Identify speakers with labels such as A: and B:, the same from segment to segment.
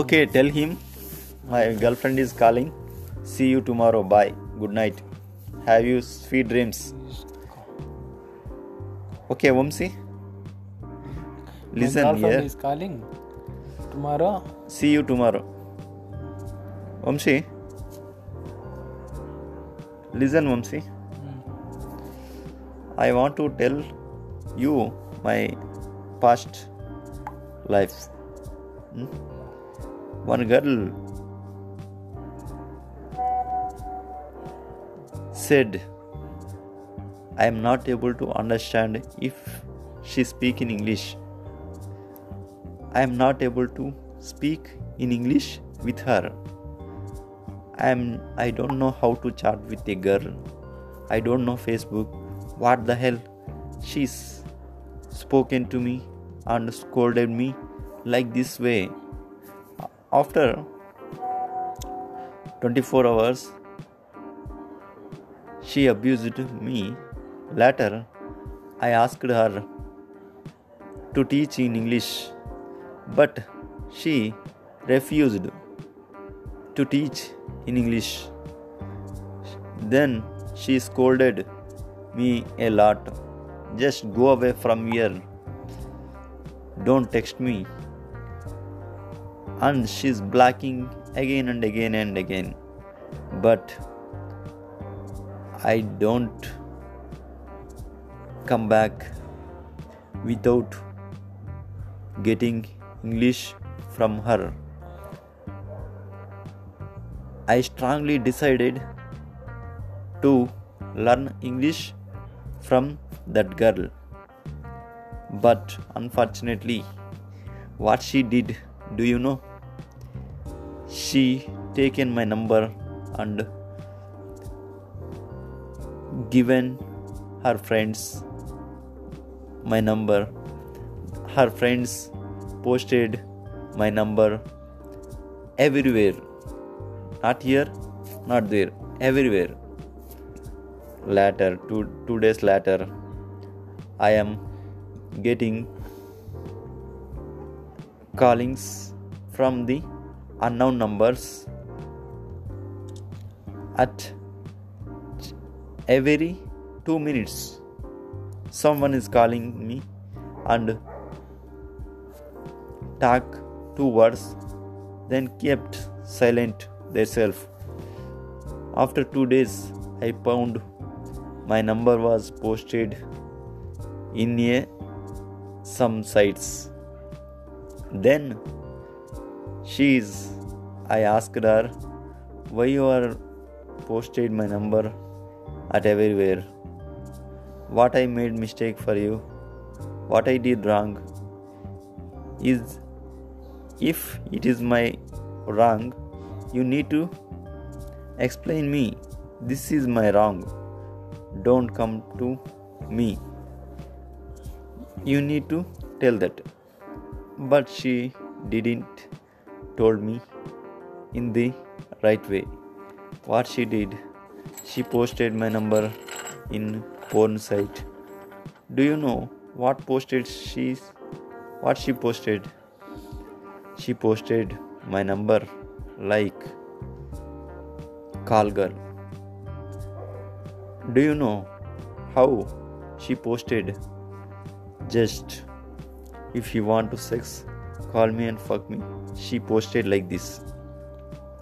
A: Okay, tell him my girlfriend is calling. See you tomorrow. Bye. Good night. Have you sweet dreams. Okay, Vamsi. Listen
B: My girlfriend
A: here.
B: is calling tomorrow.
A: See you tomorrow. Vamsi. Listen, Vamsi. I want to tell you my past life. Hmm? One girl said, I am not able to understand if she speak in English. I am not able to speak in English with her. I am I don't know how to chat with a girl. I don't know Facebook. What the hell? She's spoken to me and scolded me like this way. After 24 hours, she abused me. Later, I asked her to teach in English, but she refused to teach in English. Then she scolded me a lot. Just go away from here. Don't text me. And she's blacking again and again and again. But I don't come back without getting English from her. I strongly decided to learn English from that girl. But unfortunately, what she did, do you know? She taken my number and given her friends my number. Her friends posted my number everywhere. Not here, not there, everywhere. Later, two, two days later, I am getting callings from the unknown numbers at every two minutes. Someone is calling me and talk two words then kept silent themselves. After two days i found my number was posted in a some sites. Then she is i asked her why you are posted my number at everywhere? What i made mistake for you? What i did wrong? Is if it is my wrong you need to explain me. This is my wrong. Don't come to me. You need to tell that. But she didn't told me in the right way. What she did she posted my number in porn site. Do you know what posted she what she posted? She posted my number like call girl do you know how she posted? Just if you want to sex call me and fuck me. She posted like this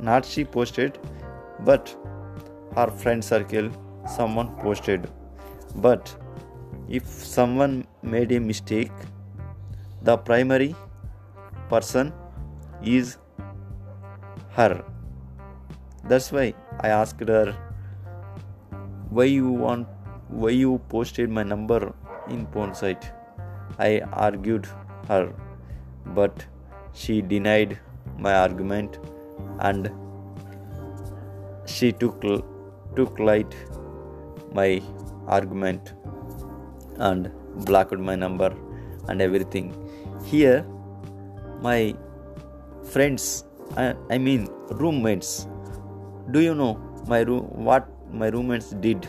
A: not she posted but her friend circle someone posted. But if someone made a mistake the primary person is her. That's why i asked her why you want why you posted my number in porn site? I argued her but she denied my argument and she took took light my argument and blocked my number and everything. Here my friends I, I mean roommates do you know my room what my roommates did?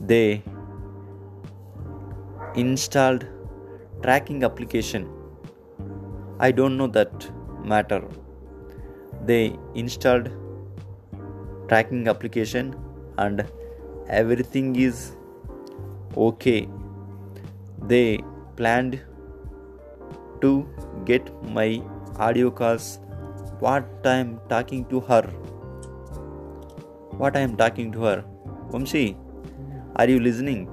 A: They installed tracking application. I don't know that matter. They installed tracking application and everything is okay. They planned to get my audio calls what I'm talking to her. What I am talking to her. Vamshi, are you listening?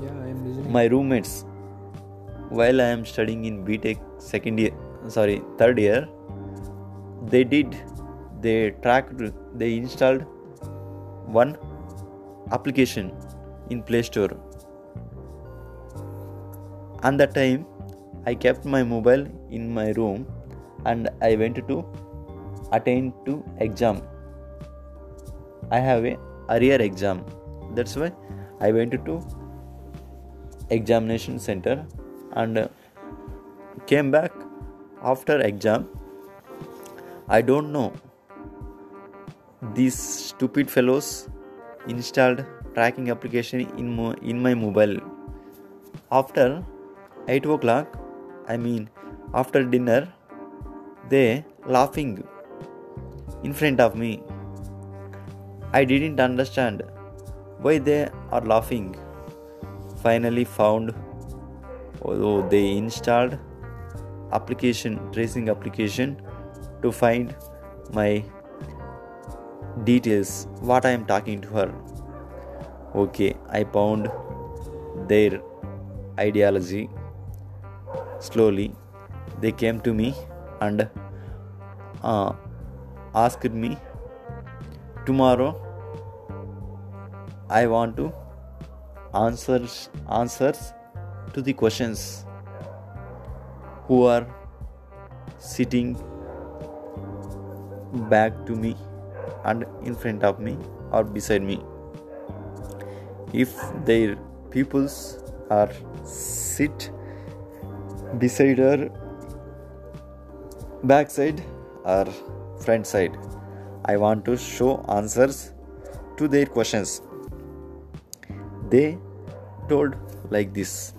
B: Yeah, I am listening.
A: My roommates, while I am studying in BTech second year, sorry, third year, they did, they tracked, they installed one application in Play Store. And that time, I kept my mobile in my room and I went to attend to exam. I have a arrear exam. That's why I went to examination center and came back after exam. I don't know. These stupid fellows installed tracking application in mo- in my mobile. After eight o'clock, I mean after dinner, they laughing in front of me. I didn't understand why they are laughing. Finally found although they installed application tracing application to find my details what I am talking to her. Okay, I found their ideology slowly they came to me and uh, asked me tomorrow i want to answers answers to the questions who are sitting back to me and in front of me or beside me. If their pupils are sit beside her backside or front side i want to show answers to their questions. They told like this.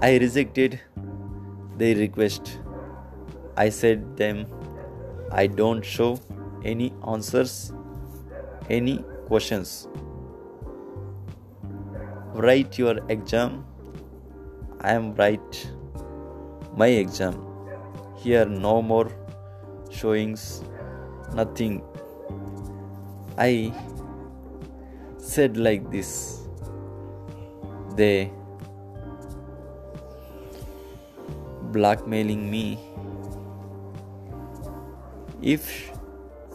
A: I rejected their request. I said them i don't show any answers any questions. Write your exam. I am write my exam. Here no more showings nothing. I said like this. They blackmailing me if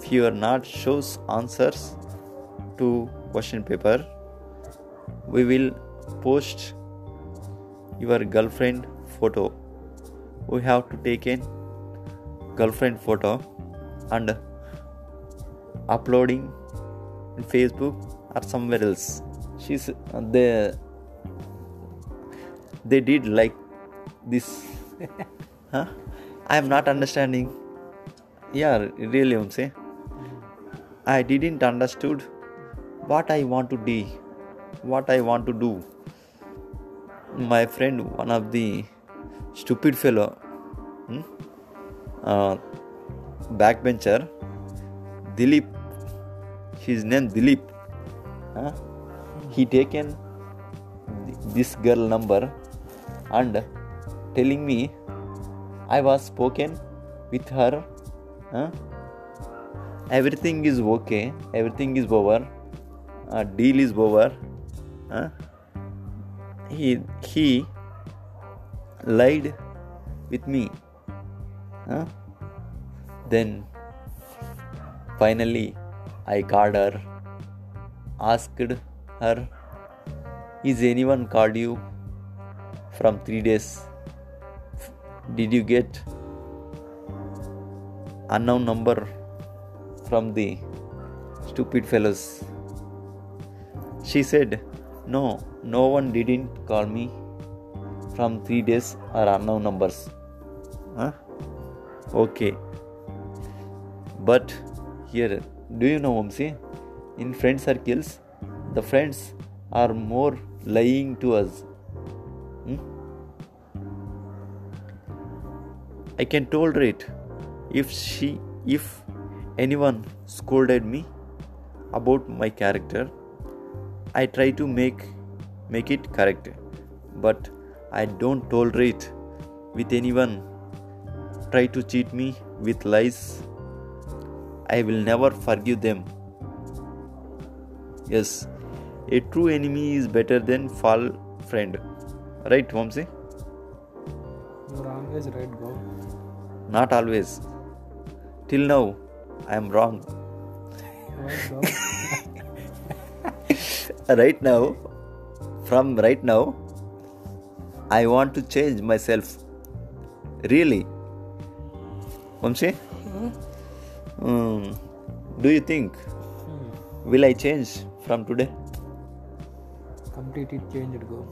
A: you are not shows answers to question paper we will post your girlfriend photo. We have to take a girlfriend photo and uploading in facebook or somewhere else. She's uh, they they did like this. Huh? I am not understanding yeah really i didn't understood what i want to do what i want to do my friend one of the stupid fellow hmm? uh, backbencher dilip his name dilip huh? he taken this girl number and telling me i was spoken with her huh? everything is okay everything is over uh, deal is over huh? he he lied with me huh? then finally i called her asked her is anyone called you from 3 days did you get unknown number from the stupid fellows she said no no one didn't call me from 3 days or unknown numbers. Huh? okay. But here do you know Vamsi in friend circles the friends are more lying to us. Hmm? I can tolerate if she if anyone scolded me about my character. I try to make make it correct, but I don't tolerate with anyone try to cheat me with lies. I will never forgive them. Yes, a true enemy is better than fall friend. Right, Vamsi?
B: You're always right, bro.
A: Not always. Till now, I am wrong. Right now, from right now, I want to change myself. Really. Vamsi? Hmm. do you think
B: Hmm.
A: will I change from today?
B: Completely changed, bro.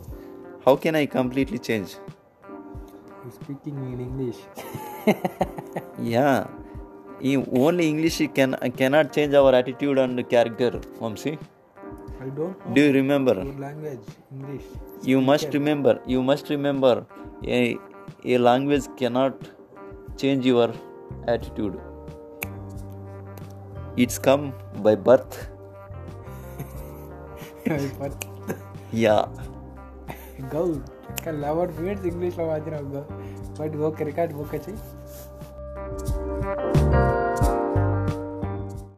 A: How can I completely change?
B: You're speaking in English.
A: Yeah, only English can cannot change our attitude and character. Vamsi,
B: I don't know
A: do you remember?
B: your language, English.
A: You must remember. You must remember. A, a language cannot change your attitude. It's come by birth.
B: but
A: Yeah.
B: go. Can level minutes English లో మాత్రం go. But okay record book వచ్చి